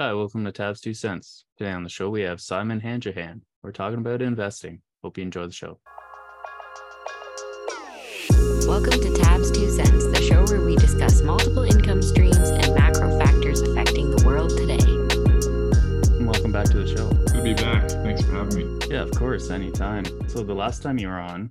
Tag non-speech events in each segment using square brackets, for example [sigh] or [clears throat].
Hi, welcome to Tabs Two Cents. Today on the show, we have Simon Handrahan. We're talking about investing. Hope you enjoy the show. Welcome to Tabs Two Cents, the show where we discuss multiple income streams and macro factors affecting the world today. welcome back to the show. Good to be back. Thanks for having me. Yeah, of course, anytime. So the last time you were on,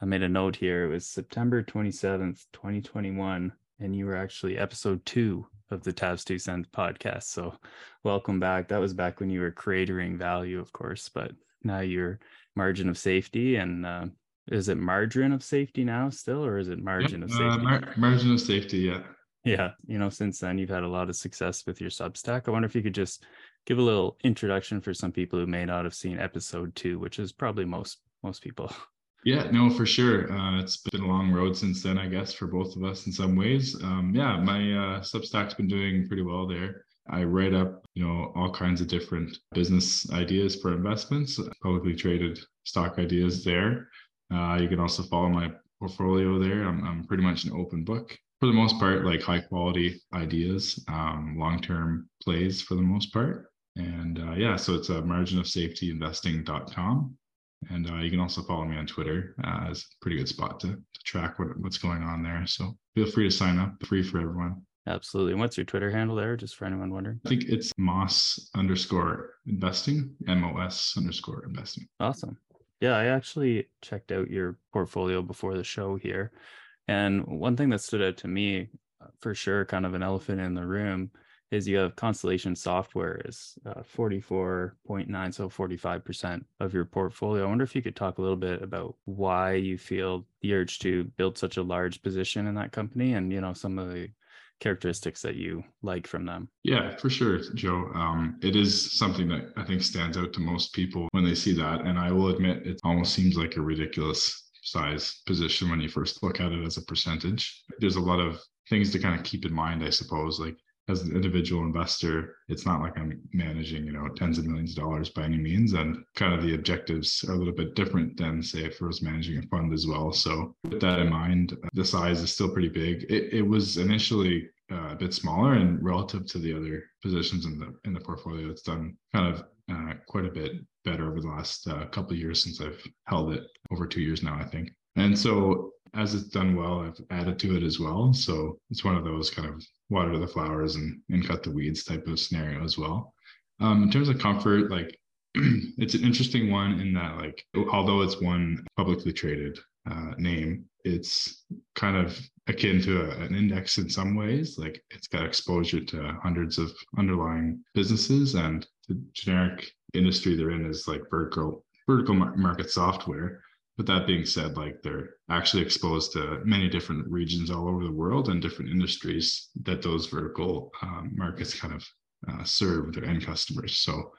I made a note here. It was September 27th, 2021, and you were actually episode two of the Tabs Two Cents podcast. So welcome back. That was back when you were creating value, of course, but now you're margin of safety and uh, is it margin of safety now still, or is it margin of safety? Uh, mar- margin of safety, yeah. Yeah, you know, since then you've had a lot of success with your Substack. I wonder if you could just give a little introduction for some people who may not have seen episode two, which is probably most most people. [laughs] Yeah, no, for sure. Uh, it's been a long road since then, I guess, for both of us in some ways. Um, yeah, my uh, Substack's been doing pretty well there. I write up, you know, all kinds of different business ideas for investments, publicly traded stock ideas there. Uh, you can also follow my portfolio there. I'm, I'm pretty much an open book for the most part, like high quality ideas, um, long term plays for the most part. And uh, yeah, so it's a margin of safety investing.com. And uh, you can also follow me on Twitter uh, as a pretty good spot to, to track what, what's going on there. So feel free to sign up, free for everyone. Absolutely. And what's your Twitter handle there, just for anyone wondering? I think it's Moss underscore investing, M O S underscore investing. Awesome. Yeah, I actually checked out your portfolio before the show here. And one thing that stood out to me, uh, for sure, kind of an elephant in the room, is you have Constellation Software is uh, 44.9, so 45% of your portfolio. I wonder if you could talk a little bit about why you feel the urge to build such a large position in that company and, you know, some of the characteristics that you like from them. Yeah, for sure, Joe. Um, it is something that I think stands out to most people when they see that. And I will admit, it almost seems like a ridiculous size position when you first look at it as a percentage. There's a lot of things to kind of keep in mind, I suppose. Like as an individual investor, it's not like I'm managing, you know, tens of millions of dollars by any means. And kind of the objectives are a little bit different than, say, if I was managing a fund as well. So with that in mind, the size is still pretty big. It, it was initially uh, a bit smaller and relative to the other positions in the in the portfolio, it's done kind of uh, quite a bit better over the last uh, couple of years since I've held it over two years now, I think. And so as it's done well, I've added to it as well. So it's one of those kind of water the flowers and, and cut the weeds type of scenario as well. Um, in terms of comfort, like [clears throat] it's an interesting one in that like although it's one publicly traded uh, name, it's kind of akin to a, an index in some ways. Like it's got exposure to hundreds of underlying businesses, and the generic industry they're in is like vertical vertical market software. But that being said, like they're actually exposed to many different regions all over the world and different industries that those vertical um, markets kind of uh, serve their end customers. So,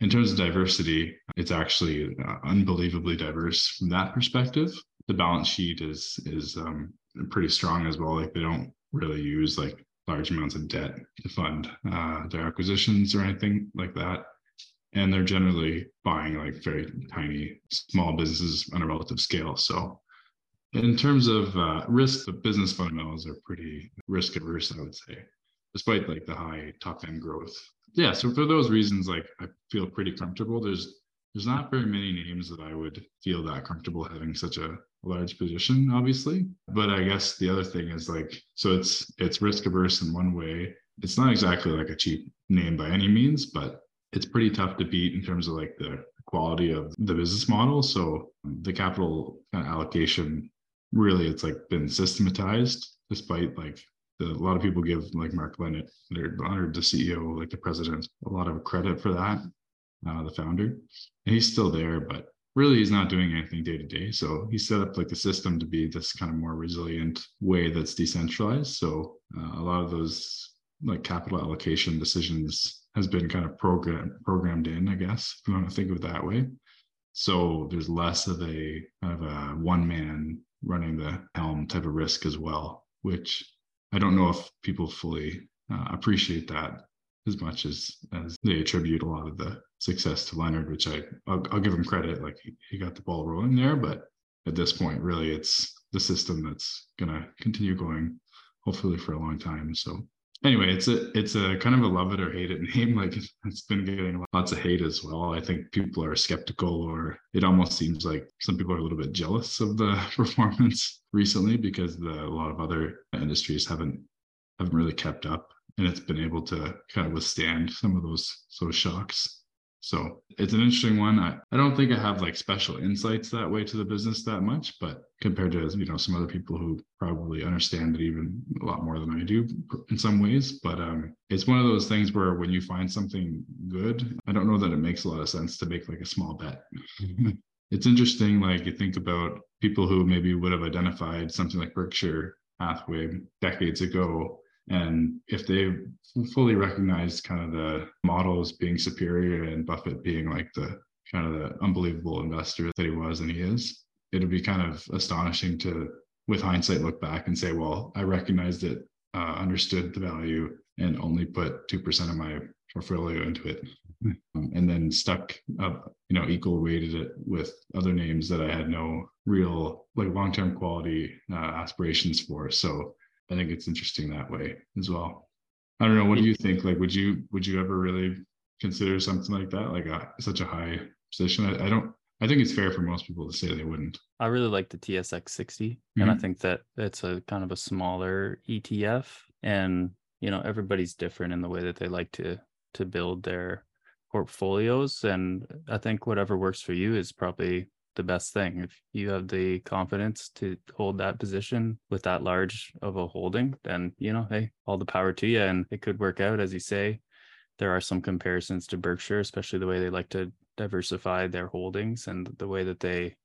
in terms of diversity, it's actually uh, unbelievably diverse from that perspective. The balance sheet is is um, pretty strong as well. Like they don't really use like large amounts of debt to fund uh, their acquisitions or anything like that and they're generally buying like very tiny small businesses on a relative scale. So in terms of uh, risk the business fundamentals are pretty risk averse i would say despite like the high top end growth. Yeah so for those reasons like i feel pretty comfortable. There's there's not very many names that i would feel that comfortable having such a large position obviously. But i guess the other thing is like so it's it's risk averse in one way. It's not exactly like a cheap name by any means but it's pretty tough to beat in terms of like the quality of the business model. So the capital allocation really it's like been systematized despite like the, a lot of people give like Mark Leonard, they're honored the CEO, like the president, a lot of credit for that, uh, the founder, and he's still there, but really he's not doing anything day to day. So he set up like a system to be this kind of more resilient way that's decentralized. So uh, a lot of those like capital allocation decisions has been kind of program programmed in, I guess, if you want to think of it that way. So there's less of a kind of a one man running the helm type of risk as well, which I don't know if people fully uh, appreciate that as much as as they attribute a lot of the success to Leonard, which I I'll, I'll give him credit, like he, he got the ball rolling there, but at this point, really, it's the system that's going to continue going, hopefully for a long time. So anyway, it's a it's a kind of a love it or hate it [laughs] name. Like it's been getting lots of hate as well. I think people are skeptical, or it almost seems like some people are a little bit jealous of the [laughs] performance recently because the, a lot of other industries haven't haven't really kept up, and it's been able to kind of withstand some of those those shocks. So it's an interesting one. I, I don't think I have like special insights that way to the business that much, but compared to you know some other people who probably understand it even a lot more than I do in some ways. But um, it's one of those things where when you find something good, I don't know that it makes a lot of sense to make like a small bet. [laughs] it's interesting, like you think about people who maybe would have identified something like Berkshire Hathaway decades ago and if they fully recognize kind of the models being superior and Buffett being like the kind of the unbelievable investor that he was and he is, it'd be kind of astonishing to, with hindsight, look back and say, well, I recognized it, uh, understood the value, and only put 2% of my portfolio into it. Um, and then stuck up, you know, equal weighted it with other names that I had no real like long term quality uh, aspirations for. So I think it's interesting that way as well. I don't know. What do you think? Like, would you would you ever really consider something like that, like a such a high position? I, I don't. I think it's fair for most people to say they wouldn't. I really like the TSX 60, mm-hmm. and I mm-hmm. think that it's a kind of a smaller ETF, and you know everybody's different in the way that they like to to build their portfolios, and I think whatever works for you is probably the best thing. If you have the confidence to hold that position with that large of a holding, then you know, hey, all the power to you. And it could work out, as you say. There are some comparisons to Berkshire, especially the way they like to diversify their holdings and the way that they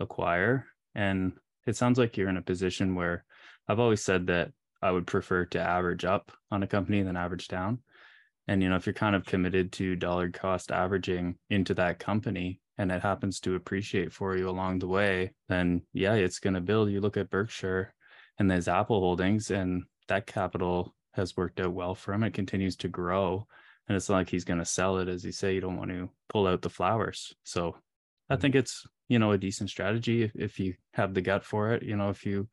acquire. And it sounds like you're in a position where I've always said that I would prefer to average up on a company than average down. And you know, if you're kind of committed to dollar cost averaging into that company, and it happens to appreciate for you along the way, then yeah, it's going to build. You look at Berkshire and those Apple holdings, and that capital has worked out well for him. It continues to grow. And it's not like he's going to sell it. As you say, you don't want to pull out the flowers. So I mm-hmm. think it's, you know, a decent strategy if, if you have the gut for it. You know, if you,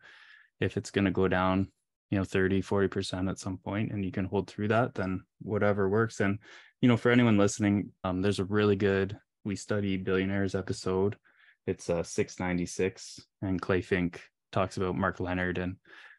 if it's going to go down, you know, 30, 40% at some point and you can hold through that, then whatever works. And, you know, for anyone listening, um, there's a really good we study billionaires episode. It's uh, 696, and Clay Fink talks about Mark Leonard, and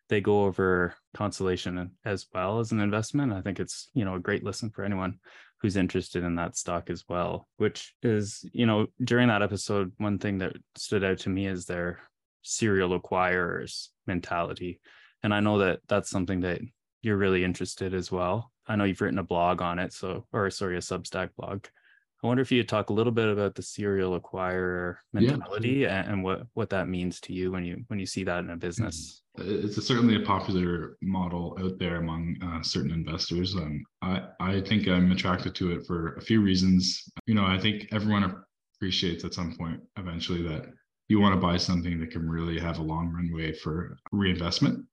they go over Constellation as well as an investment. I think it's you know a great listen for anyone who's interested in that stock as well. Which is you know during that episode, one thing that stood out to me is their serial acquirers mentality, and I know that that's something that you're really interested as well. I know you've written a blog on it, so or sorry, a Substack blog. I wonder if you could talk a little bit about the serial acquirer mentality yeah. and, and, what what that means to you when you when you see that in a business. Mm-hmm. It's a, certainly a popular model out there among uh, certain investors. Um, I I think I'm attracted to it for a few reasons. You know, I think everyone appreciates at some point eventually that you want to buy something that can really have a long runway for reinvestment.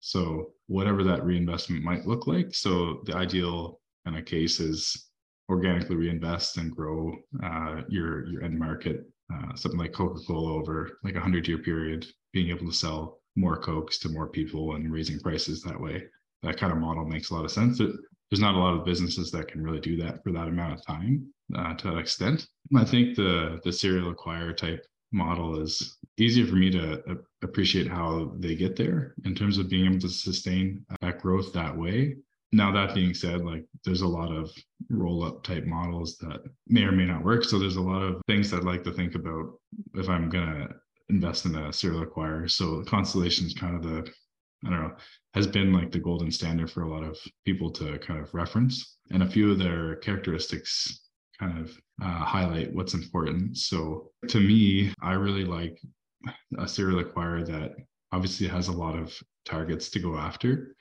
So whatever that reinvestment might look like. So the ideal kind of case is organically reinvest and grow uh, your your end market. Uh, something like Coca-Cola over like a hundred year period, being able to sell more cokes to more people and raising prices that way. That kind of model makes a lot of sense. It, there's not a lot of businesses that can really do that for that amount of time uh, to that extent. I think the the serial acquire type model is easier for me to uh, appreciate how they get there in terms of being able to sustain that growth that way. Now that being said like there's a lot of roll up type models that may or may not work. So there's a lot of things i'd like to think about if i'm going to invest in a serial acquirer. So constellation is kind of the i don't know has been like the golden standard for a lot of people to kind of reference. And a few of their characteristics kind of uh, highlight what's important so to me i really like a serial acquirer that obviously has a lot of targets to go after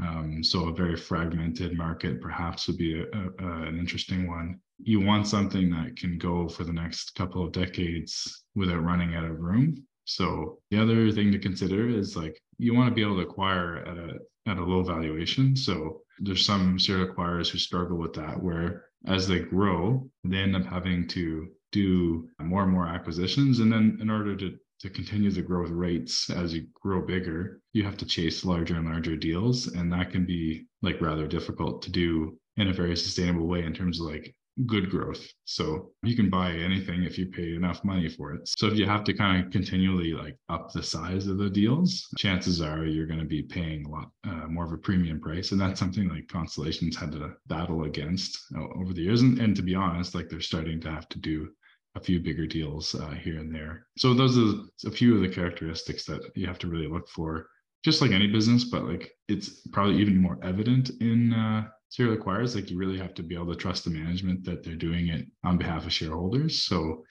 um, so a very fragmented market perhaps would be a, a, an interesting one. You want something that can go for the next couple of decades without running out of room. So the other thing to consider is like you want to be able to acquire at a at a low valuation. So there's some serial acquirers who struggle with that, where as they grow, they end up having to do more and more acquisitions, and then in order to to continue the growth rates as you grow bigger, you have to chase larger and larger deals. And that can be like rather difficult to do in a very sustainable way in terms of like good growth. So you can buy anything if you pay enough money for it. So if you have to kind of continually like up the size of the deals, chances are you're going to be paying a lot uh, more of a premium price. And that's something like Constellation's had to battle against uh, over the years. And, and to be honest, like they're starting to have to do a few bigger deals uh, here and there. So those are a few of the characteristics that you have to really look for just like any business, but like it's probably even more evident in uh, serial acquirers, like you really have to be able to trust the management that they're doing it on behalf of shareholders. So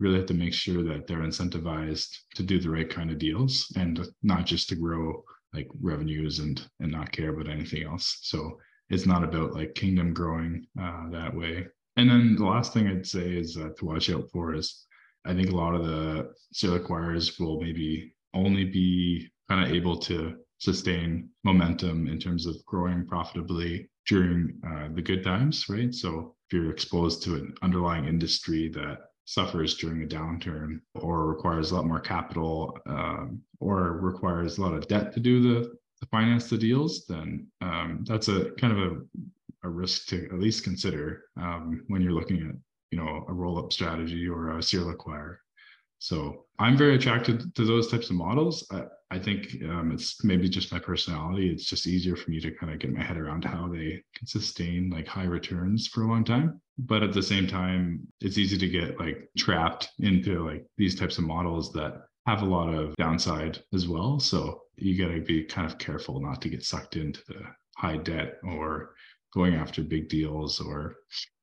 really have to make sure that they're incentivized to do the right kind of deals and not just to grow like revenues and and not care about anything else. So it's not about like kingdom growing uh, that way. And then the last thing I'd say is uh, to watch out for is I think a lot of the serial acquirers will maybe only be kind of able to sustain momentum in terms of growing profitably during uh, the good times, right? So if you're exposed to an underlying industry that suffers during a downturn or requires a lot more capital um, or requires a lot of debt to do the to finance the deals, then um, that's a kind of a, a risk to at least consider um, when you're looking at you know a roll up strategy or a serial acquire. So I'm very attracted to those types of models. I, I think um, it's maybe just my personality. It's just easier for me to kind of get my head around how they can sustain like high returns for a long time. But at the same time, it's easy to get like trapped into like these types of models that have a lot of downside as well. So you got to be kind of careful not to get sucked into the high debt or going after big deals or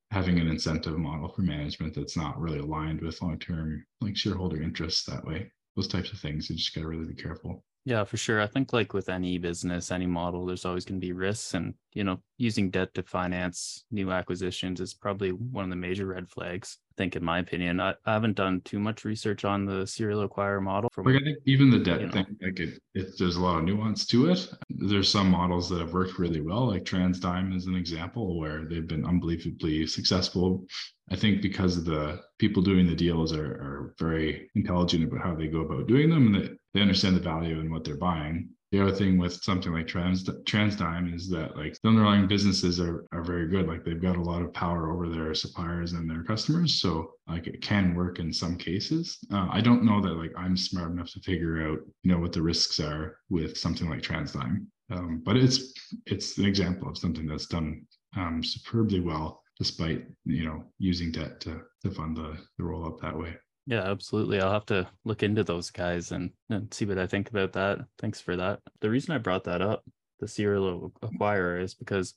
having an incentive model for management that's not really aligned with long-term like shareholder interests that way those types of things you just got to really be careful. Yeah for sure. I think like with any business any model there's always going to be risks and you know using debt to finance new acquisitions is probably one of the major red flags think, in my opinion. I, I haven't done too much research on the serial acquire model. From, like I think even the debt thing, know. like it, it, there's a lot of nuance to it. There's some models that have worked really well, like TransDigm is an example where they've been unbelievably successful. I think because the people doing the deals are, are very intelligent about how they go about doing them and they, they understand the value in what they're buying the other thing with something like trans TransDigm is that like the underlying businesses are, are very good. Like they've got a lot of power over their suppliers and their customers. So like it can work in some cases. Uh, i don't know that like i'm smart enough to figure out you know what the risks are with something like TransDigm. Um, but it's it's an example of something that's done um, superbly well despite you know using debt to to fund the, the roll up that way yeah, absolutely. I'll have to look into those guys and, and see what I think about that. Thanks for that. The reason I brought that up, the serial acquirer, is because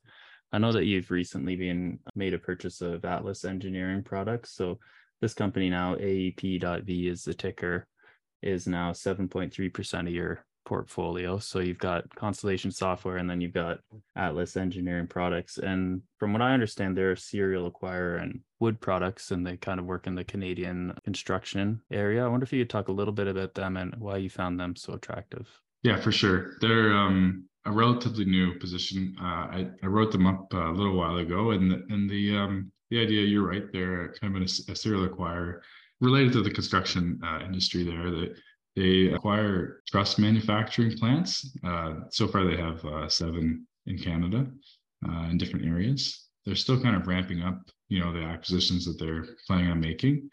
I know that you've recently been uh, made a purchase of Atlas Engineering products. So this company now, AEP.V is the ticker, is now 7.3% of your portfolio. So you've got Constellation Software and then you've got Atlas Engineering Products. And from what I understand, they're a serial acquirer and wood products and they kind of work in the Canadian construction area. I wonder if you could talk a little bit about them and why you found them so attractive. Yeah, for sure. They're um, a relatively new position. Uh, I, I wrote them up a little while ago, and the, and the um, the idea you're right. They're kind of a, a serial acquirer related to the construction uh, industry. There that they acquire truss manufacturing plants. Uh, so far, they have uh, seven in Canada uh, in different areas. They're still kind of ramping up, you know, the acquisitions that they're planning on making.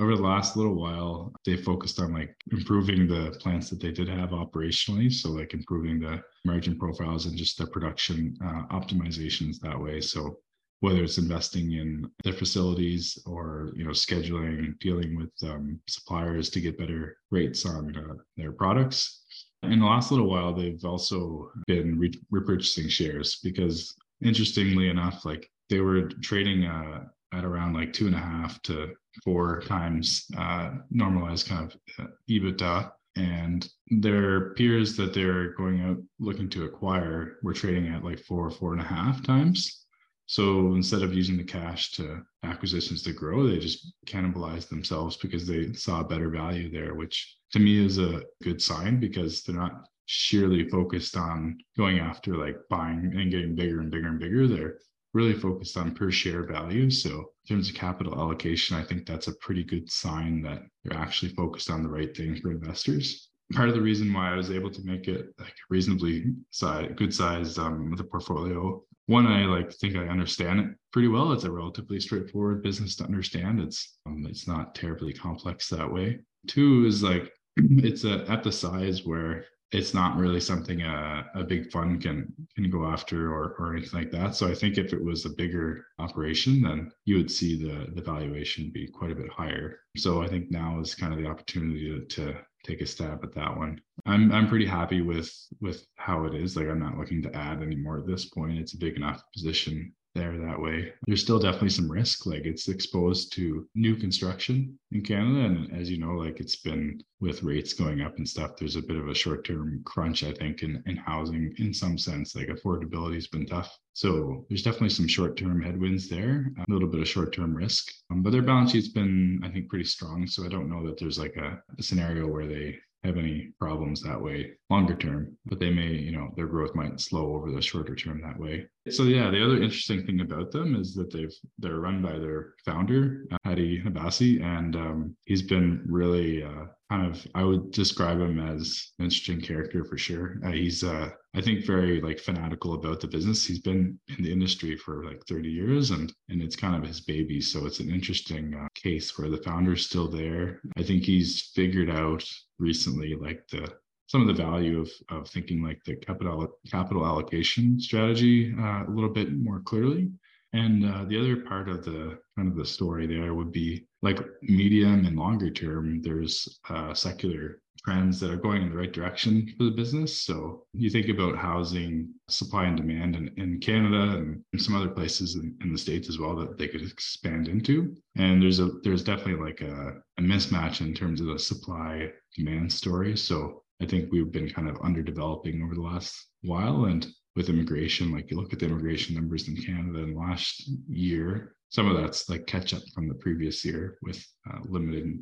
Over the last little while, they focused on like improving the plants that they did have operationally. So like improving the margin profiles and just the production uh, optimizations that way. So whether it's investing in their facilities or you know scheduling dealing with um, suppliers to get better rates on uh, their products. In the last little while they've also been re- repurchasing shares because interestingly enough like they were trading uh, at around like two and a half to four times uh, normalized kind of uh, ebitda. And their peers that they're going out looking to acquire were trading at like four four and a half times so instead of using the cash to acquisitions to grow, they just cannibalized themselves because they saw better value there, which to me is a good sign because they're not sheerly focused on going after like buying and getting bigger and bigger and bigger. They're really focused on per share value. So in terms of capital allocation, I think that's a pretty good sign that they're actually focused on the right thing for investors. Part of the reason why I was able to make it like reasonably size, good size um, with a portfolio. One, I like think I understand it pretty well. It's a relatively straightforward business to understand. It's um, it's not terribly complex that way. Two is like [clears throat] it's a, at the size where it's not really something a, a big fund can can go after or, or anything like that. So I think if it was a bigger operation, then you would see the the valuation be quite a bit higher. So I think now is kind of the opportunity to, to take a stab at that one. I'm I'm pretty happy with with how it is. Like I'm not looking to add any more at this point. It's a big enough position there that way. There's still definitely some risk. Like it's exposed to new construction in Canada. And as you know, like it's been with rates going up and stuff, there's a bit of a short term crunch, I think, in, in housing in some sense. Like affordability has been tough. So there's definitely some short term headwinds there, a little bit of short term risk. Um, but their balance sheet's been, I think, pretty strong. So I don't know that there's like a, a scenario where they have any problems that way longer term, but they may, you know, their growth might slow over the shorter term that way. So yeah, the other interesting thing about them is that they've they're run by their founder Hadi Abassi, and um, he's been really uh, kind of I would describe him as an interesting character for sure. Uh, he's uh, I think very like fanatical about the business. He's been in the industry for like 30 years and and it's kind of his baby. So it's an interesting uh, case where the founder's still there. I think he's figured out recently like the some of the value of, of thinking like the capital capital allocation strategy uh, a little bit more clearly and uh, the other part of the kind of the story there would be like medium and longer term, there's uh, secular trends that are going in the right direction for the business. So you think about housing supply and demand in, in Canada and some other places in, in the States as well that they could expand into. And there's a there's definitely like a, a mismatch in terms of the supply demand story. So I think we've been kind of underdeveloping over the last while. And with immigration. Like you look at the immigration numbers in Canada in last year, some of that's like catch up from the previous year with uh, limited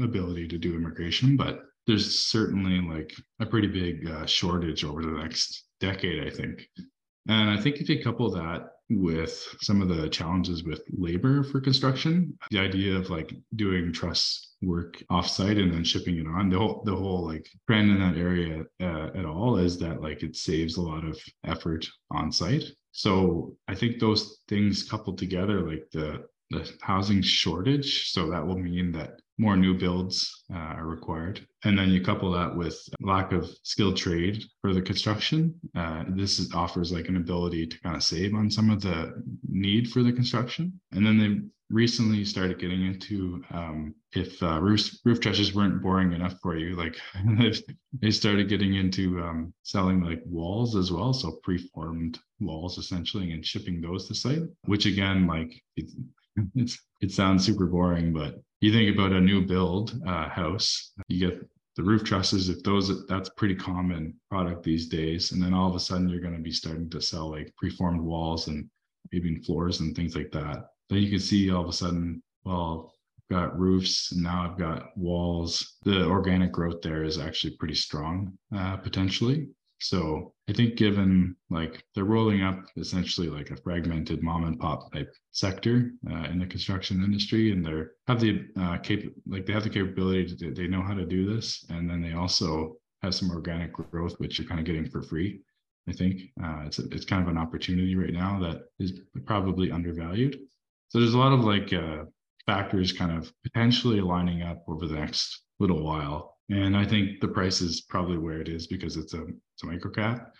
ability to do immigration, but there's certainly like a pretty big uh, shortage over the next decade, I think. And I think if you couple that with some of the challenges with labor for construction, the idea of like doing truss work offsite and then shipping it on, the whole the whole like trend in that area uh, at all is that like it saves a lot of effort on site. So I think those things coupled together, like the the housing shortage, so that will mean that more new builds uh, are required. And then you couple that with lack of skilled trade for the construction. Uh, this is, offers like an ability to kind of save on some of the need for the construction. And then they recently started getting into um, if uh, roof roof trusses weren't boring enough for you, like [laughs] they started getting into um, selling like walls as well, so preformed walls essentially, and shipping those to site. Which again, like it's [laughs] it sounds super boring, but you think about a new build uh, house, you get the roof trusses. If those, that's pretty common product these days. And then all of a sudden, you're going to be starting to sell like preformed walls and maybe floors and things like that. Then you can see all of a sudden, well, I've got roofs and now I've got walls. The organic growth there is actually pretty strong uh, potentially. So I think given like they're rolling up essentially like a fragmented mom and pop type sector uh, in the construction industry, and they're have the uh, cap like they have the capability to they know how to do this, and then they also have some organic growth which you're kind of getting for free. I think uh, it's a, it's kind of an opportunity right now that is probably undervalued. So there's a lot of like uh, factors kind of potentially lining up over the next little while and I think the price is probably where it is because it's a it's a micro cap,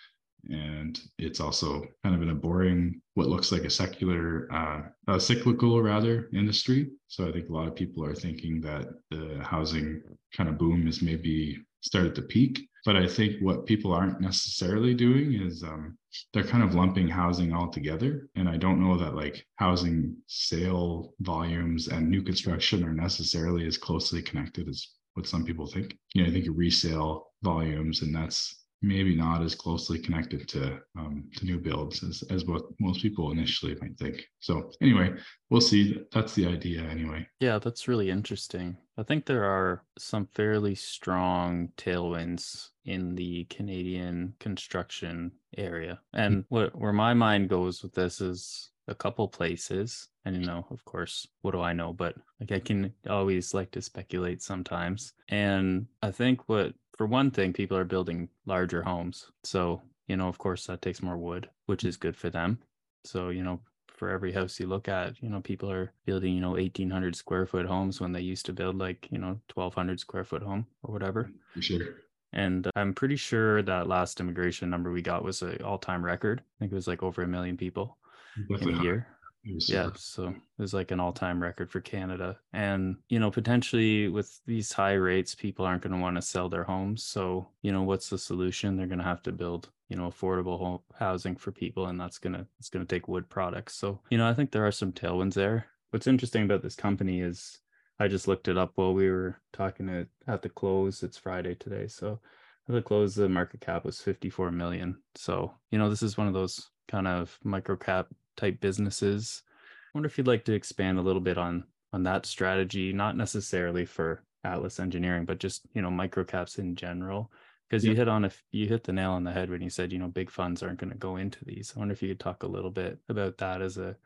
and it's also kind of in a boring, what looks like a secular, uh, a cyclical rather industry. So I think a lot of people are thinking that the housing kind of boom is maybe started to peak. But I think what people aren't necessarily doing is um, they're kind of lumping housing all together. And I don't know that like housing sale volumes and new construction are necessarily as closely connected as what some people think. You know, I think resale volumes, and that's maybe not as closely connected to um, to new builds as as what most people initially might think. So anyway, we'll see. That's the idea anyway. Yeah, that's really interesting. I think there are some fairly strong tailwinds in the Canadian construction area. And what where my mind goes with this is a couple places. And, you know, of course, what do I know? But like I can always like to speculate sometimes. And I think what, for one thing, people are building larger homes. So, you know, of course, that takes more wood, which is good for them. So, you know, for every house you look at, you know, people are building, you know, 1800 square foot homes when they used to build like, you know, 1200 square foot home or whatever. For sure. And I'm pretty sure that last immigration number we got was an all time record. I think it was like over a million people Definitely in a year. Yeah, so it was like an all-time record for Canada. And, you know, potentially with these high rates, people aren't going to want to sell their homes. So, you know, what's the solution? They're going to have to build, you know, affordable housing for people and that's going to it's going to take wood products. So, you know, I think there are some tailwinds there. What's interesting about this company is I just looked it up while we were talking at, at the close. It's Friday today. So at the close, the market cap was 54 million. So, you know, this is one of those kind of micro cap type businesses. I wonder if you'd like to expand a little bit on on that strategy, not necessarily for Atlas Engineering, but just you know micro caps in general. Because you hit on a you hit the nail on the head when you said you know big funds aren't going to go into these. I wonder if you could talk a little bit about that as a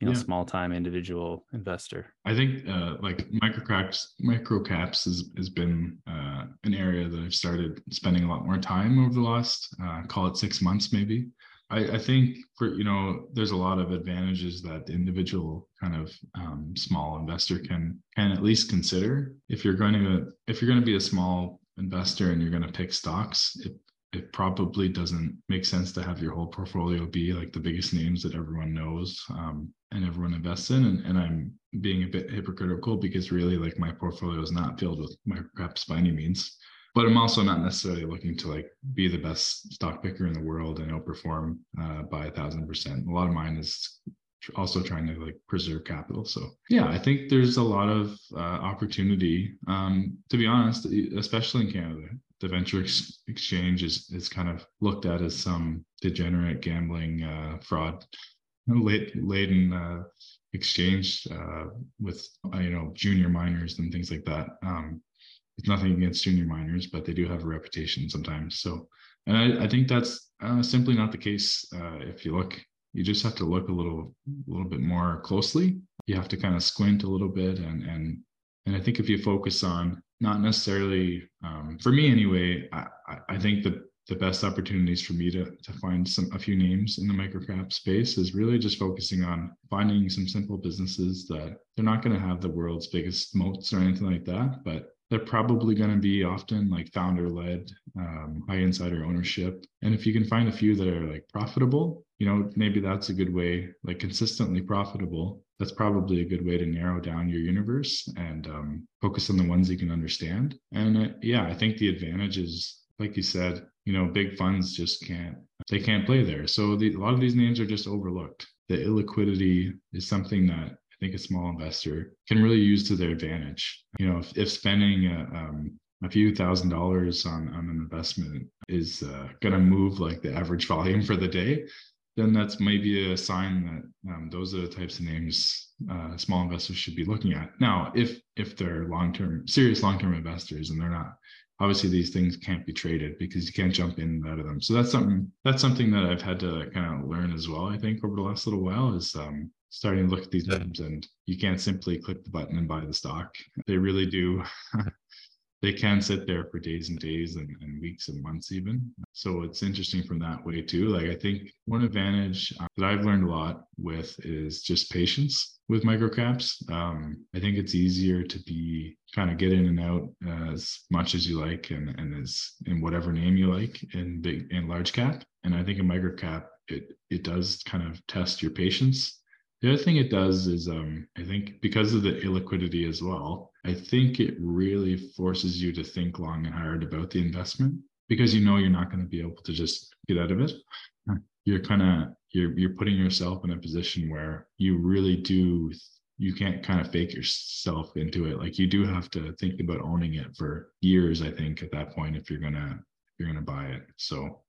you know Yeah. small time individual investor. I think uh, like microcaps, microcaps has has been uh, an area that I've started spending a lot more time over the last uh, call it six months maybe. I, I think for you know there's a lot of advantages that the individual kind of um, small investor can can at least consider if you're going to if you're going to be a small investor and you're going to pick stocks. It, it probably doesn't make sense to have your whole portfolio be like the biggest names that everyone knows um, and everyone invests in. And, and I'm being a bit hypocritical because really like my portfolio is not filled with microcaps by any means. But I'm also not necessarily looking to like be the best stock picker in the world and outperform uh, by a thousand percent. A lot of mine is also trying to like preserve capital. So yeah, I think there's a lot of uh, opportunity. Um, to be honest, especially in Canada, the venture ex- exchange is is kind of looked at as some degenerate gambling uh, fraud laden uh, exchange uh, with you know junior miners and things like that. Um, it's nothing against junior miners, but they do have a reputation sometimes. So, and I, I think that's uh, simply not the case. Uh, if you look, you just have to look a little, a little bit more closely. You have to kind of squint a little bit, and and and I think if you focus on not necessarily, um, for me anyway, I, I- I think the the best opportunities for me to to find some a few names in the microcap space is really just focusing on finding some simple businesses that they're not going to have the world's biggest moats or anything like that, but they're probably going to be often like founder led, um, high insider ownership. And if you can find a few that are like profitable, you know, maybe that's a good way, like consistently profitable. That's probably a good way to narrow down your universe and um, focus on the ones you can understand. And uh, yeah, I think the advantage is, like you said, you know, big funds just can't, they can't play there. So the, a lot of these names are just overlooked. The illiquidity is something that think a small investor can really use to their advantage. You know, if, if spending a, um, a few thousand dollars on, on an investment is uh, going to move like the average volume for the day, then that's maybe a sign that um, those are the types of names uh, small investors should be looking at. Now, if if they're long term, serious long term investors, and they're not, obviously these things can't be traded because you can't jump in and out of them. So that's something that's something that I've had to kind of learn as well. I think over the last little while is um, starting to look at these names, and you can't simply click the button and buy the stock. They really do. [laughs] they can sit there for days and days and, and weeks and months even so it's interesting from that way too like i think one advantage uh, that i've learned a lot with is just patience with microcaps um, i think it's easier to be kind of get in and out as much as you like and, and as in whatever name you like in big in large cap and i think a microcap it it does kind of test your patience the other thing it does is, um, I think, because of the illiquidity as well, I think it really forces you to think long and hard about the investment because you know you're not going to be able to just get out of it. You're kind of you're you're putting yourself in a position where you really do you can't kind of fake yourself into it. Like you do have to think about owning it for years. I think at that point, if you're gonna if you're gonna buy it, so.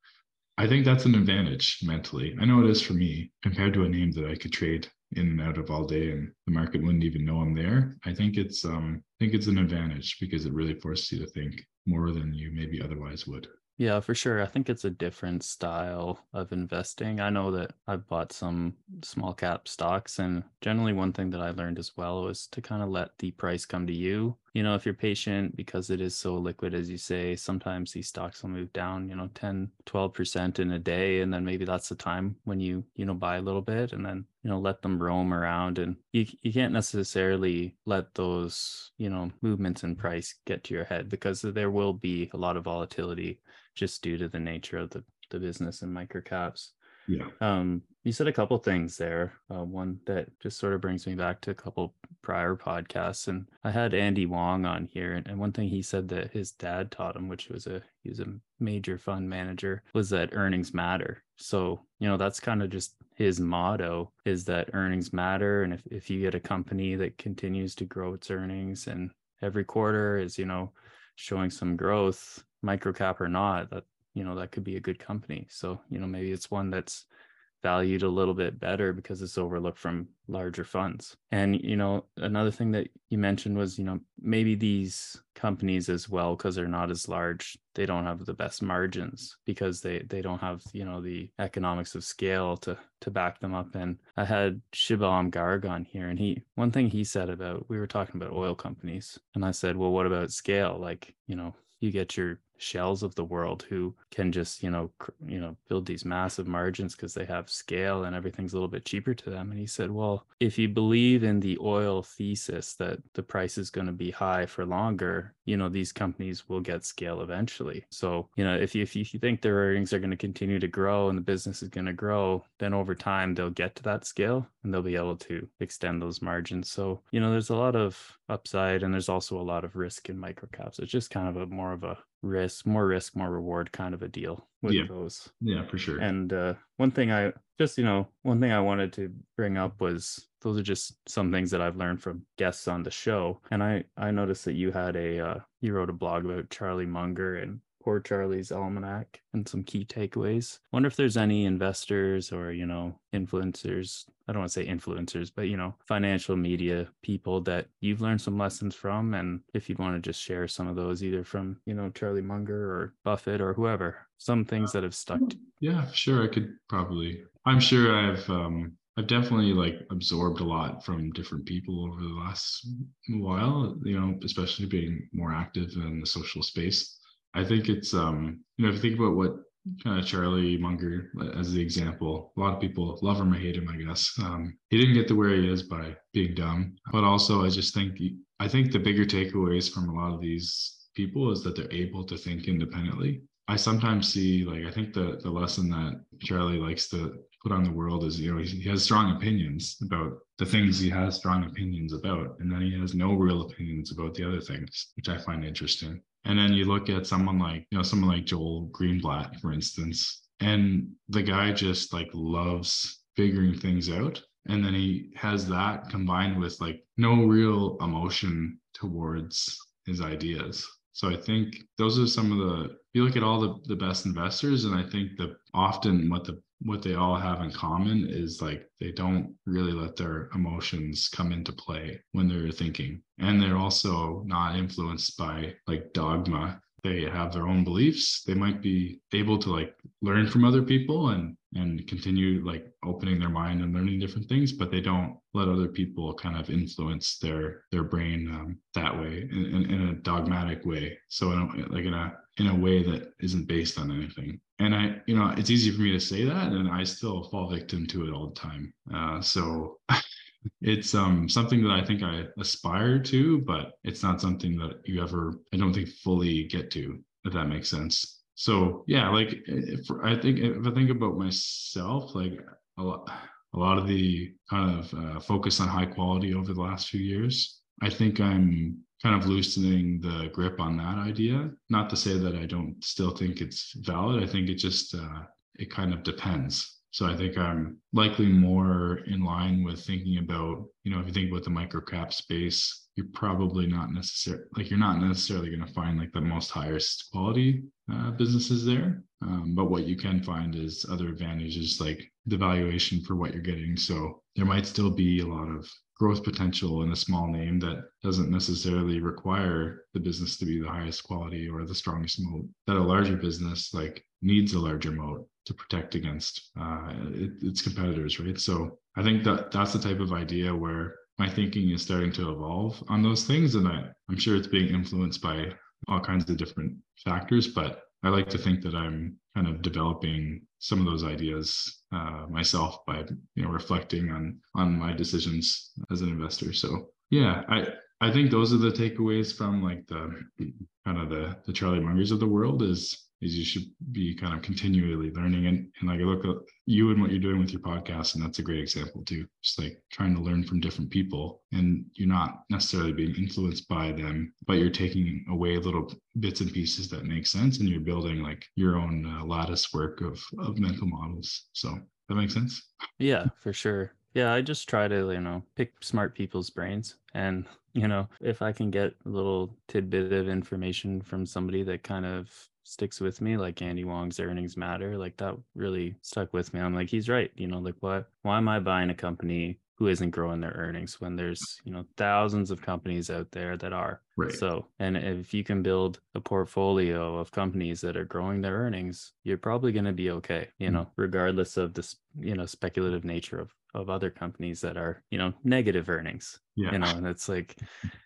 I think that's an advantage mentally. I know it is for me compared to a name that I could trade in and out of all day and the market wouldn't even know I'm there. I think it's um I think it's an advantage because it really forces you to think more than you maybe otherwise would. Yeah, for sure. I think it's a different style of investing. I know that I've bought some small cap stocks, and generally, one thing that I learned as well was to kind of let the price come to you. You know, if you're patient because it is so liquid, as you say, sometimes these stocks will move down, you know, 10, 12% in a day. And then maybe that's the time when you, you know, buy a little bit and then, you know, let them roam around. And you, you can't necessarily let those, you know, movements in price get to your head because there will be a lot of volatility just due to the nature of the, the business and microcaps. Yeah. Um, you said a couple things there. Uh, one that just sort of brings me back to a couple prior podcasts, and I had Andy Wong on here, and, and one thing he said that his dad taught him, which was a he was a major fund manager, was that earnings matter. So you know that's kind of just his motto is that earnings matter, and if if you get a company that continues to grow its earnings and every quarter is you know showing some growth microcap or not, that you know that could be a good company. So you know maybe it's one that's valued a little bit better because it's overlooked from larger funds. And you know another thing that you mentioned was you know maybe these companies as well because they're not as large they don't have the best margins because they they don't have you know the economics of scale to to back them up and i had shibam garg on here and he one thing he said about we were talking about oil companies and i said well what about scale like you know you get your shells of the world who can just you know cr- you know build these massive margins because they have scale and everything's a little bit cheaper to them. And he said well if you believe in the oil thesis that the price is going to be high for longer you know these companies will get scale eventually so you know if you, if you think their earnings are going to continue to grow and the business is going to grow then over time they'll get to that scale and they'll be able to extend those margins so you know there's a lot of upside and there's also a lot of risk in microcaps it's just kind of a more of a risk more risk more reward kind of a deal with Yeah. those Yeah, for sure. and uh, one thing I just, you know, one thing I wanted to bring up was those are just some things that I've learned from guests on the show. And I, I noticed that you had a, uh, you wrote a blog about Charlie Munger and Poor Charlie's Almanac and some key takeaways. Wonder if there's any investors or, you know, influencers. I don't want to say influencers, but, you know, financial media people that you've learned some lessons from. And if you'd want to just share some of those, either from, you know, Charlie Munger or Buffett or whoever, some things that have stuck to Yeah, sure. I could probably. I'm sure I've um I've definitely like absorbed a lot from different people over the last while, you know, especially being more active in the social space. I think it's um, you know, if you think about what kind of Charlie Munger as the example, a lot of people love him or hate him, I guess. Um, he didn't get to where he is by being dumb, but also I just think I think the bigger takeaways from a lot of these people is that they're able to think independently I sometimes see like I think the the lesson that Charlie likes to put on the world is you know he, he has strong opinions about the things he has strong opinions about, and then he has no real opinions about the other things, which I find interesting. And then you look at someone like you know someone like Joel Greenblatt, for instance, and the guy just like loves figuring things out, and then he has that combined with like no real emotion towards his ideas so I think those are some of the If you look at all the, the best investors and I think that often what the what they all have in common is like they don't really let their emotions come into play when they're thinking. And they're also not influenced by like dogma. They have their own beliefs. They might be able to like learn from other people and and continue like opening their mind and learning different things but they don't let other people kind of influence their their brain um, that way in, in, in, a dogmatic way so in a, like in a in a way that isn't based on anything and i you know it's easy for me to say that and i still fall victim to it all the time uh, so [laughs] it's um something that i think i aspire to but it's not something that you ever i don't think fully get to if that makes sense. So yeah like if, i think if i think about myself like a lot a lot of the kind of uh, focus on high quality over the last few years i think i'm kind of loosening the grip on that idea. Not to say that i don't still think it's valid. I think it just uh, it kind of depends so I think I'm likely more in line with thinking about, you know, if you think about the microcap space, you're probably not necessarily like you're not necessarily going to find like the most highest quality uh, businesses there. Um, but what you can find is other advantages like the valuation for what you're getting. So there might still be a lot of growth potential in a small name that doesn't necessarily require the business to be the highest quality or the strongest moat. That a larger business like needs a larger moat to protect against uh, it, its competitors, right? So I think that that's the type of idea where my thinking is starting to evolve on those things, and I, I'm sure it's being influenced by all kinds of different factors. But I like to think that I'm kind of developing some of those ideas uh, myself by you know reflecting on on my decisions as an investor. So yeah, I I think those are the takeaways from like the kind of the the Charlie Mungers of the world is is you should be kind of continually learning. And, and like look at you and what you're doing with your podcast and that's a great example too. Just like trying to learn from different people and you're not necessarily being influenced by them but you're taking away little bits and pieces that make sense and you're building like your own uh, lattice work of of mental models. So that makes sense? Yeah for sure. Yeah i just try to you know pick smart people's brains. And you know if i can get a little tidbit of information from somebody that kind of sticks with me like andy wong's earnings matter like that really stuck with me. I'm like he's right you know like what why am i buying a company who isn't growing their earnings when there's you know thousands of companies out there that are? Right. So and if you can build a portfolio of companies that are growing their earnings you're probably going to be okay you Mm. know regardless of this you know speculative nature of of other companies that are you know negative earnings yeah. you know and it's like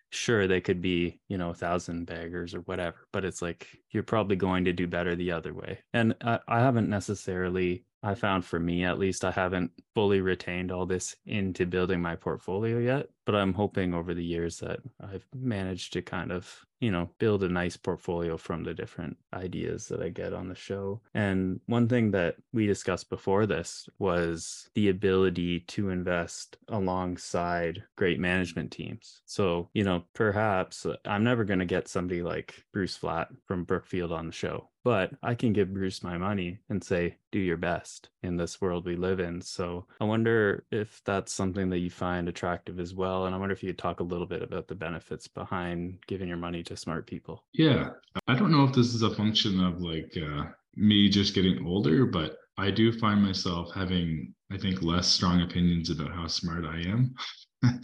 sure they could be you know a thousand baggers or whatever but it's like you're probably going to do better the other way. And I, I haven't necessarily i found for me at least i haven't fully retained all this into building my portfolio yet but i'm hoping over the years that i've managed to kind of you know build a nice portfolio from the different ideas that i get on the show. And one thing that we discussed before this was the ability to invest alongside great management teams. So you know perhaps i'm never going to get somebody like bruce flatt from brookfield on the show but I can give Bruce my money and say, do your best in this world we live in. So I wonder if that's something that you find attractive as well. And I wonder if you could talk a little bit about the benefits behind giving your money to smart people. Yeah. I don't know if this is a function of like uh, me just getting older, but I do find myself having, I think, less strong opinions about how smart I am. [laughs]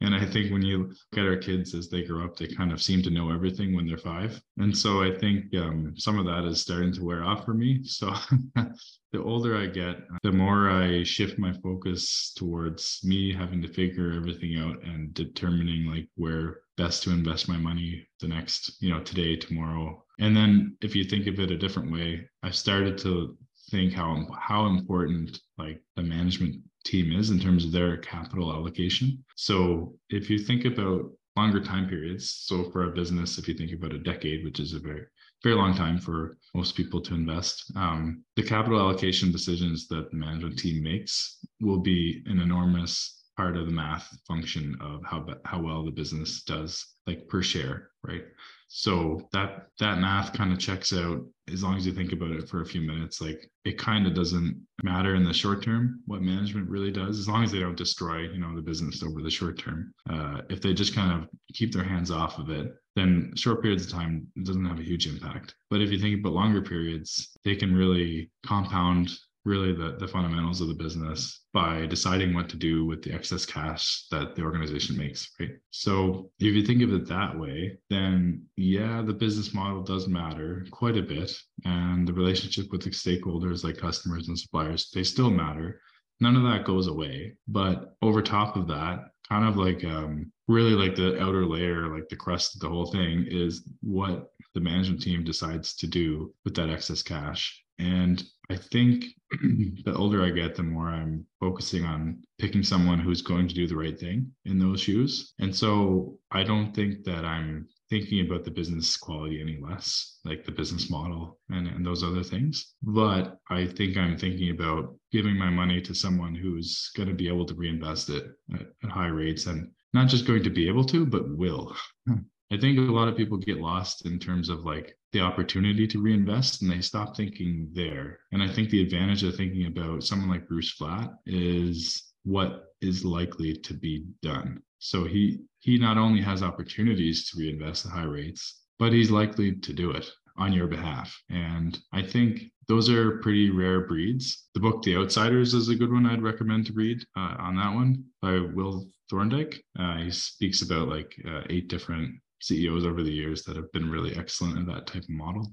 and I think when you look at our kids as they grow up, they kind of seem to know everything when they're five. And so I think um, some of that is starting to wear off for me. [laughs] So [laughs] the older I get, the more I shift my focus towards me having to figure everything out and determining like where best to invest my money the next, you know, today, tomorrow. And then if you think of it a different way, I've started to think how how important like the management team is in terms of their capital allocation. So if you think about longer time periods, so for a business, if you think about a decade, which is a very very long time for most people to invest. Um, the capital allocation decisions that the management team makes will be an enormous part of the math function of how how well the business does, like per share, right? So that that math kind of checks out as long as you think about it for a few minutes. Like it kind of doesn't matter in the short term what management really does, as long as they don't destroy, you know, the business over the short term. Uh, if they just kind of keep their hands off of it, then short periods of time doesn't have a huge impact. But if you think about longer periods, they can really compound really the, the fundamentals of the business by deciding what to do with the excess cash that the organization makes right? So if you think of it that way then yeah the business model does matter quite a bit and the relationship with the stakeholders like customers and suppliers they still matter. None of that goes away. But over top of that kind of like um really like the outer layer like the crust of the whole thing is what the management team decides to do with that excess cash and I think [clears throat] the older I get, the more I'm focusing on picking someone who's going to do the right thing in those shoes. And so I don't think that I'm thinking about the business quality any less, like the business model and, and those other things. But I think I'm thinking about giving my money to someone who's going to be able to reinvest it at, at high rates and not just going to be able to, but will. [laughs] I think a lot of people get lost in terms of like the opportunity to reinvest and they stop thinking there. And I think the advantage of thinking about someone like Bruce Flatt is what is likely to be done. So he he not only has opportunities to reinvest at high rates, but he's likely to do it on your behalf. And I think those are pretty rare breeds. The book The Outsiders is a good one I'd recommend to read uh, on that one by Will Thorndike. Uh, he speaks about like uh, eight different CEOs over the years that have been really excellent at that type of model.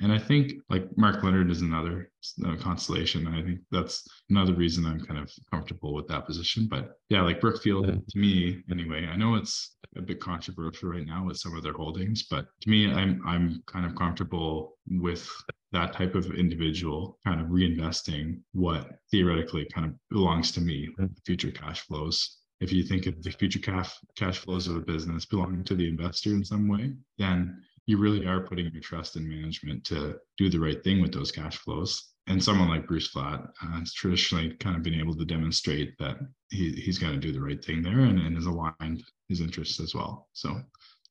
And I think like Mark Leonard is another uh, constellation. And I think that's another reason I'm kind of comfortable with that position. But yeah, like Brookfield, yeah. to me anyway, I know it's a bit controversial right now with some of their holdings, but to me, I'm I'm kind of comfortable with that type of individual kind of reinvesting what theoretically kind of belongs to me, future cash flows if you think of the future cash cash flows of a business belonging to the investor in some way, then you really are putting your trust in management to do the right thing with those cash flows. And someone like Bruce Flatt uh, has traditionally kind of been able to demonstrate that he, he's going to do the right thing there and, and has aligned his interests as well. So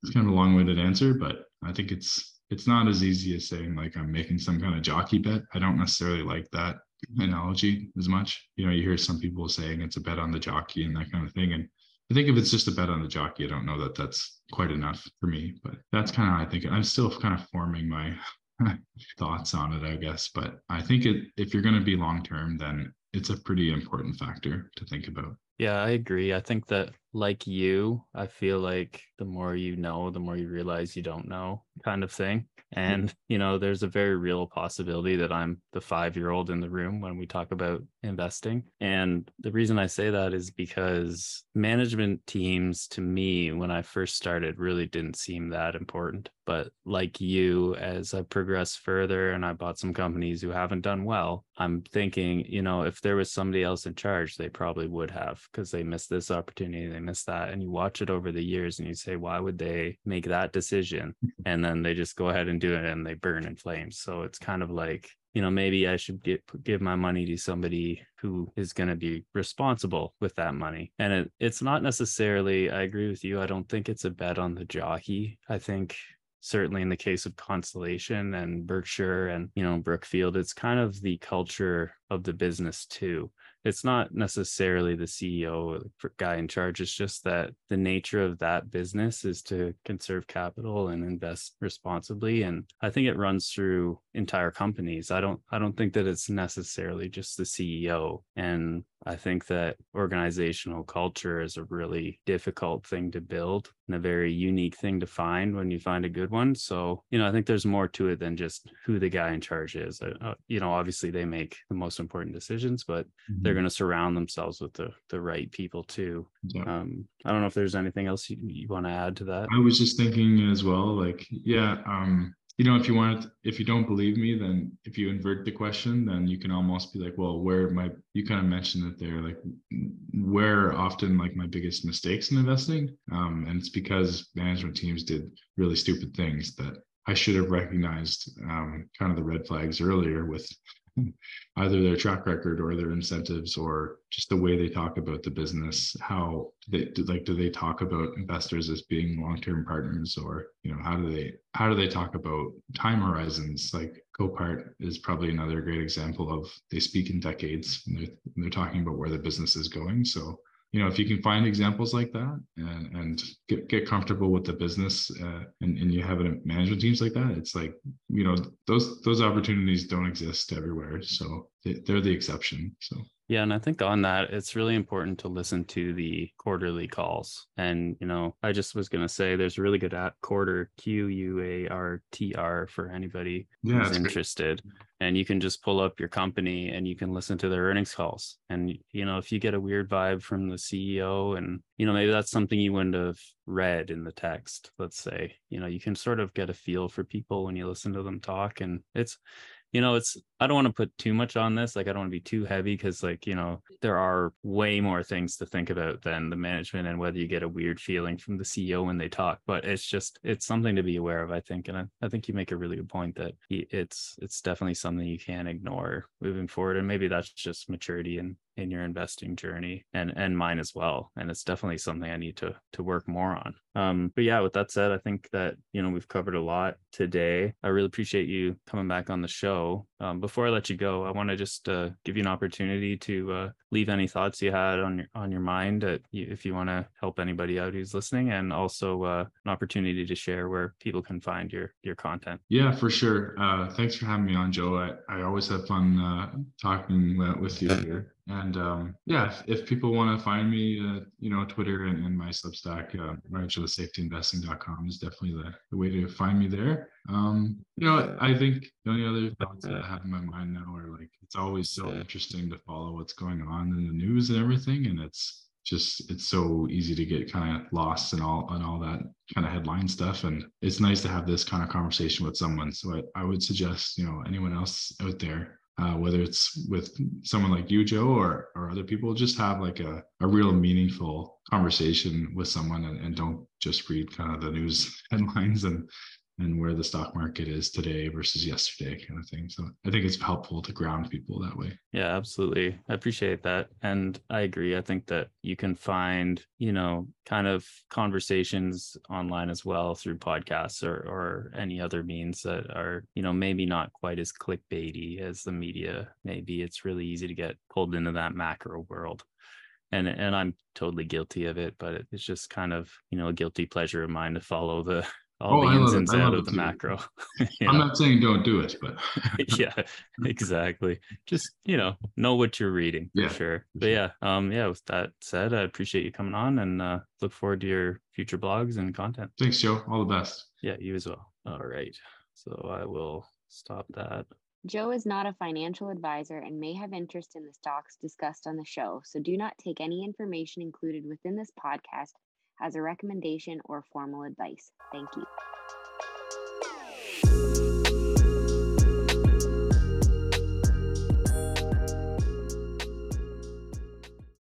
it's kind of a long-winded answer, but I think it's it's not as easy as saying like I'm making some kind of jockey bet. I don't necessarily like that analogy as much. You know, you hear some people saying it's a bet on the jockey and that kind of thing. And I think if it's just a bet on the jockey, I don't know that that's quite enough for me. But that's kind of I think. I'm still kind of forming my [laughs] thoughts on it, I guess. But I think it, if you're going to be long term, then it's a pretty important factor to think about. Yeah, I agree. I think that, like you, I feel like the more you know, the more you realize you don't know, kind of thing. Mm-hmm. And, you know, there's a very real possibility that I'm the five year old in the room when we talk about investing. And the reason I say that is because management teams, to me, when I first started, really didn't seem that important. But like you, as I progress further and I bought some companies who haven't done well, I'm thinking, you know, if there was somebody else in charge, they probably would have because they missed this opportunity, they missed that. And you watch it over the years and you say, why would they make that decision? Mm-hmm. And then they just go ahead and do it and they burn in flames. So it's kind of like, you know, maybe I should get give my money to somebody who is going to be responsible with that money. And it, it's not necessarily, I agree with you. I don't think it's a bet on the jockey. I think certainly in the case of Constellation and Berkshire and, you know, Brookfield, it's kind of the culture of the business too it's not necessarily the CEO guy in charge. It's just that the nature of that business is to conserve capital and invest responsibly. And I think it runs through entire companies. I don't I don't think that it's necessarily just the CEO. And I think that organizational culture is a really difficult thing to build and a very unique thing to find when you find a good one. So, you know, I think there's more to it than just who the guy in charge is. Uh, you know, obviously they make the most important decisions, but mm-hmm. they're going to surround themselves with the the right people too. Yeah. Um, I don't know if there's anything else you, you want to add to that. I was just thinking as well, like, yeah, um, you know if you want if you don't believe me then if you invert the question then you can almost be like well where my you kind of mentioned it there like where often like my biggest mistakes in investing um, and it's because management teams did really stupid things that i should have recognized um, kind of the red flags earlier with [laughs] either their track record or their incentives or just the way they talk about the business how they do like do they talk about investors as being long-term partners or you know how do they how do they talk about time horizons? Like copart is probably another great example of they speak in decades and they're, they're talking about where the business is going. So you know if you can find examples like that and, and get, get comfortable with the business uh, and, and you have a management teams like that it's like you know those those opportunities don't exist everywhere. So they, they're the exception. So yeah, and I think on that, it's really important to listen to the quarterly calls. And, you know, I just was going to say there's a really good app, quarter Q U A R T R, for anybody yeah, who's interested. Great. And you can just pull up your company and you can listen to their earnings calls. And, you know, if you get a weird vibe from the CEO and, you know, maybe that's something you wouldn't have read in the text, let's say, you know, you can sort of get a feel for people when you listen to them talk. And it's, you know, it's I don't want to put too much on this. Like I don't want to be too heavy because like, you know, there are way more things to think about than the management and whether you get a weird feeling from the CEO when they talk. But it's just it's something to be aware of, I think. And I, I think you make a really good point that it's it's definitely something you can't ignore moving forward. And maybe that's just maturity and in your investing journey and and mine as well. And it's definitely something I need to to work more on. Um, but yeah, with that said, I think that you know we've covered a lot today. I really appreciate you coming back on the show. Um, before I let you go, I want to just uh, give you an opportunity to uh, leave any thoughts you had on your on your mind if you want to help anybody out who's listening, and also uh, an opportunity to share where people can find your your content. Yeah, for sure. Uh, thanks for having me on, Joe. I, I always have fun uh, talking with you here. And um, yeah, if, if people want to find me, uh, you know, Twitter and, and my Substack, uh, safetyinvesting.com is definitely the, the way to find me there. Um, you know, I think the only other thoughts that I have in my mind now are like, it's always so interesting to follow what's going on in the news and everything. And it's, just it's so easy to get kind of lost in all and all that kind of headline stuff and it's nice to have this kind of conversation with someone so I, I would suggest you know anyone else out there uh, whether it's with someone like you, Joe, or or other people, just have like a, a real meaningful conversation with someone and, and don't just read kind of the news [laughs] headlines and and where the stock market is today versus yesterday kind of thing. So I think it's helpful to ground people that way. Yeah, absolutely. I appreciate that. And I agree. I think that you can find, you know, kind of conversations online as well through podcasts or or any other means that are, you know, maybe not quite as clickbaity as the media maybe. It's really easy to get pulled into that macro world and and I'm totally guilty of it, but it's just kind of you know a guilty pleasure of mine to follow the all oh, the ins and outs of the too. macro. [laughs] I'm not saying don't do it, but [laughs] yeah, exactly. Just you know, know what you're reading yeah, for sure. For but sure. yeah, um, yeah. With that said, I appreciate you coming on and uh, look forward to your future blogs and content. Thanks, Joe. All the best. Yeah, you as well. All right. So I will stop that. Joe is not a financial advisor and may have interest in the stocks discussed on the show, so do not take any information included within this podcast as a recommendation or formal advice. Thank you.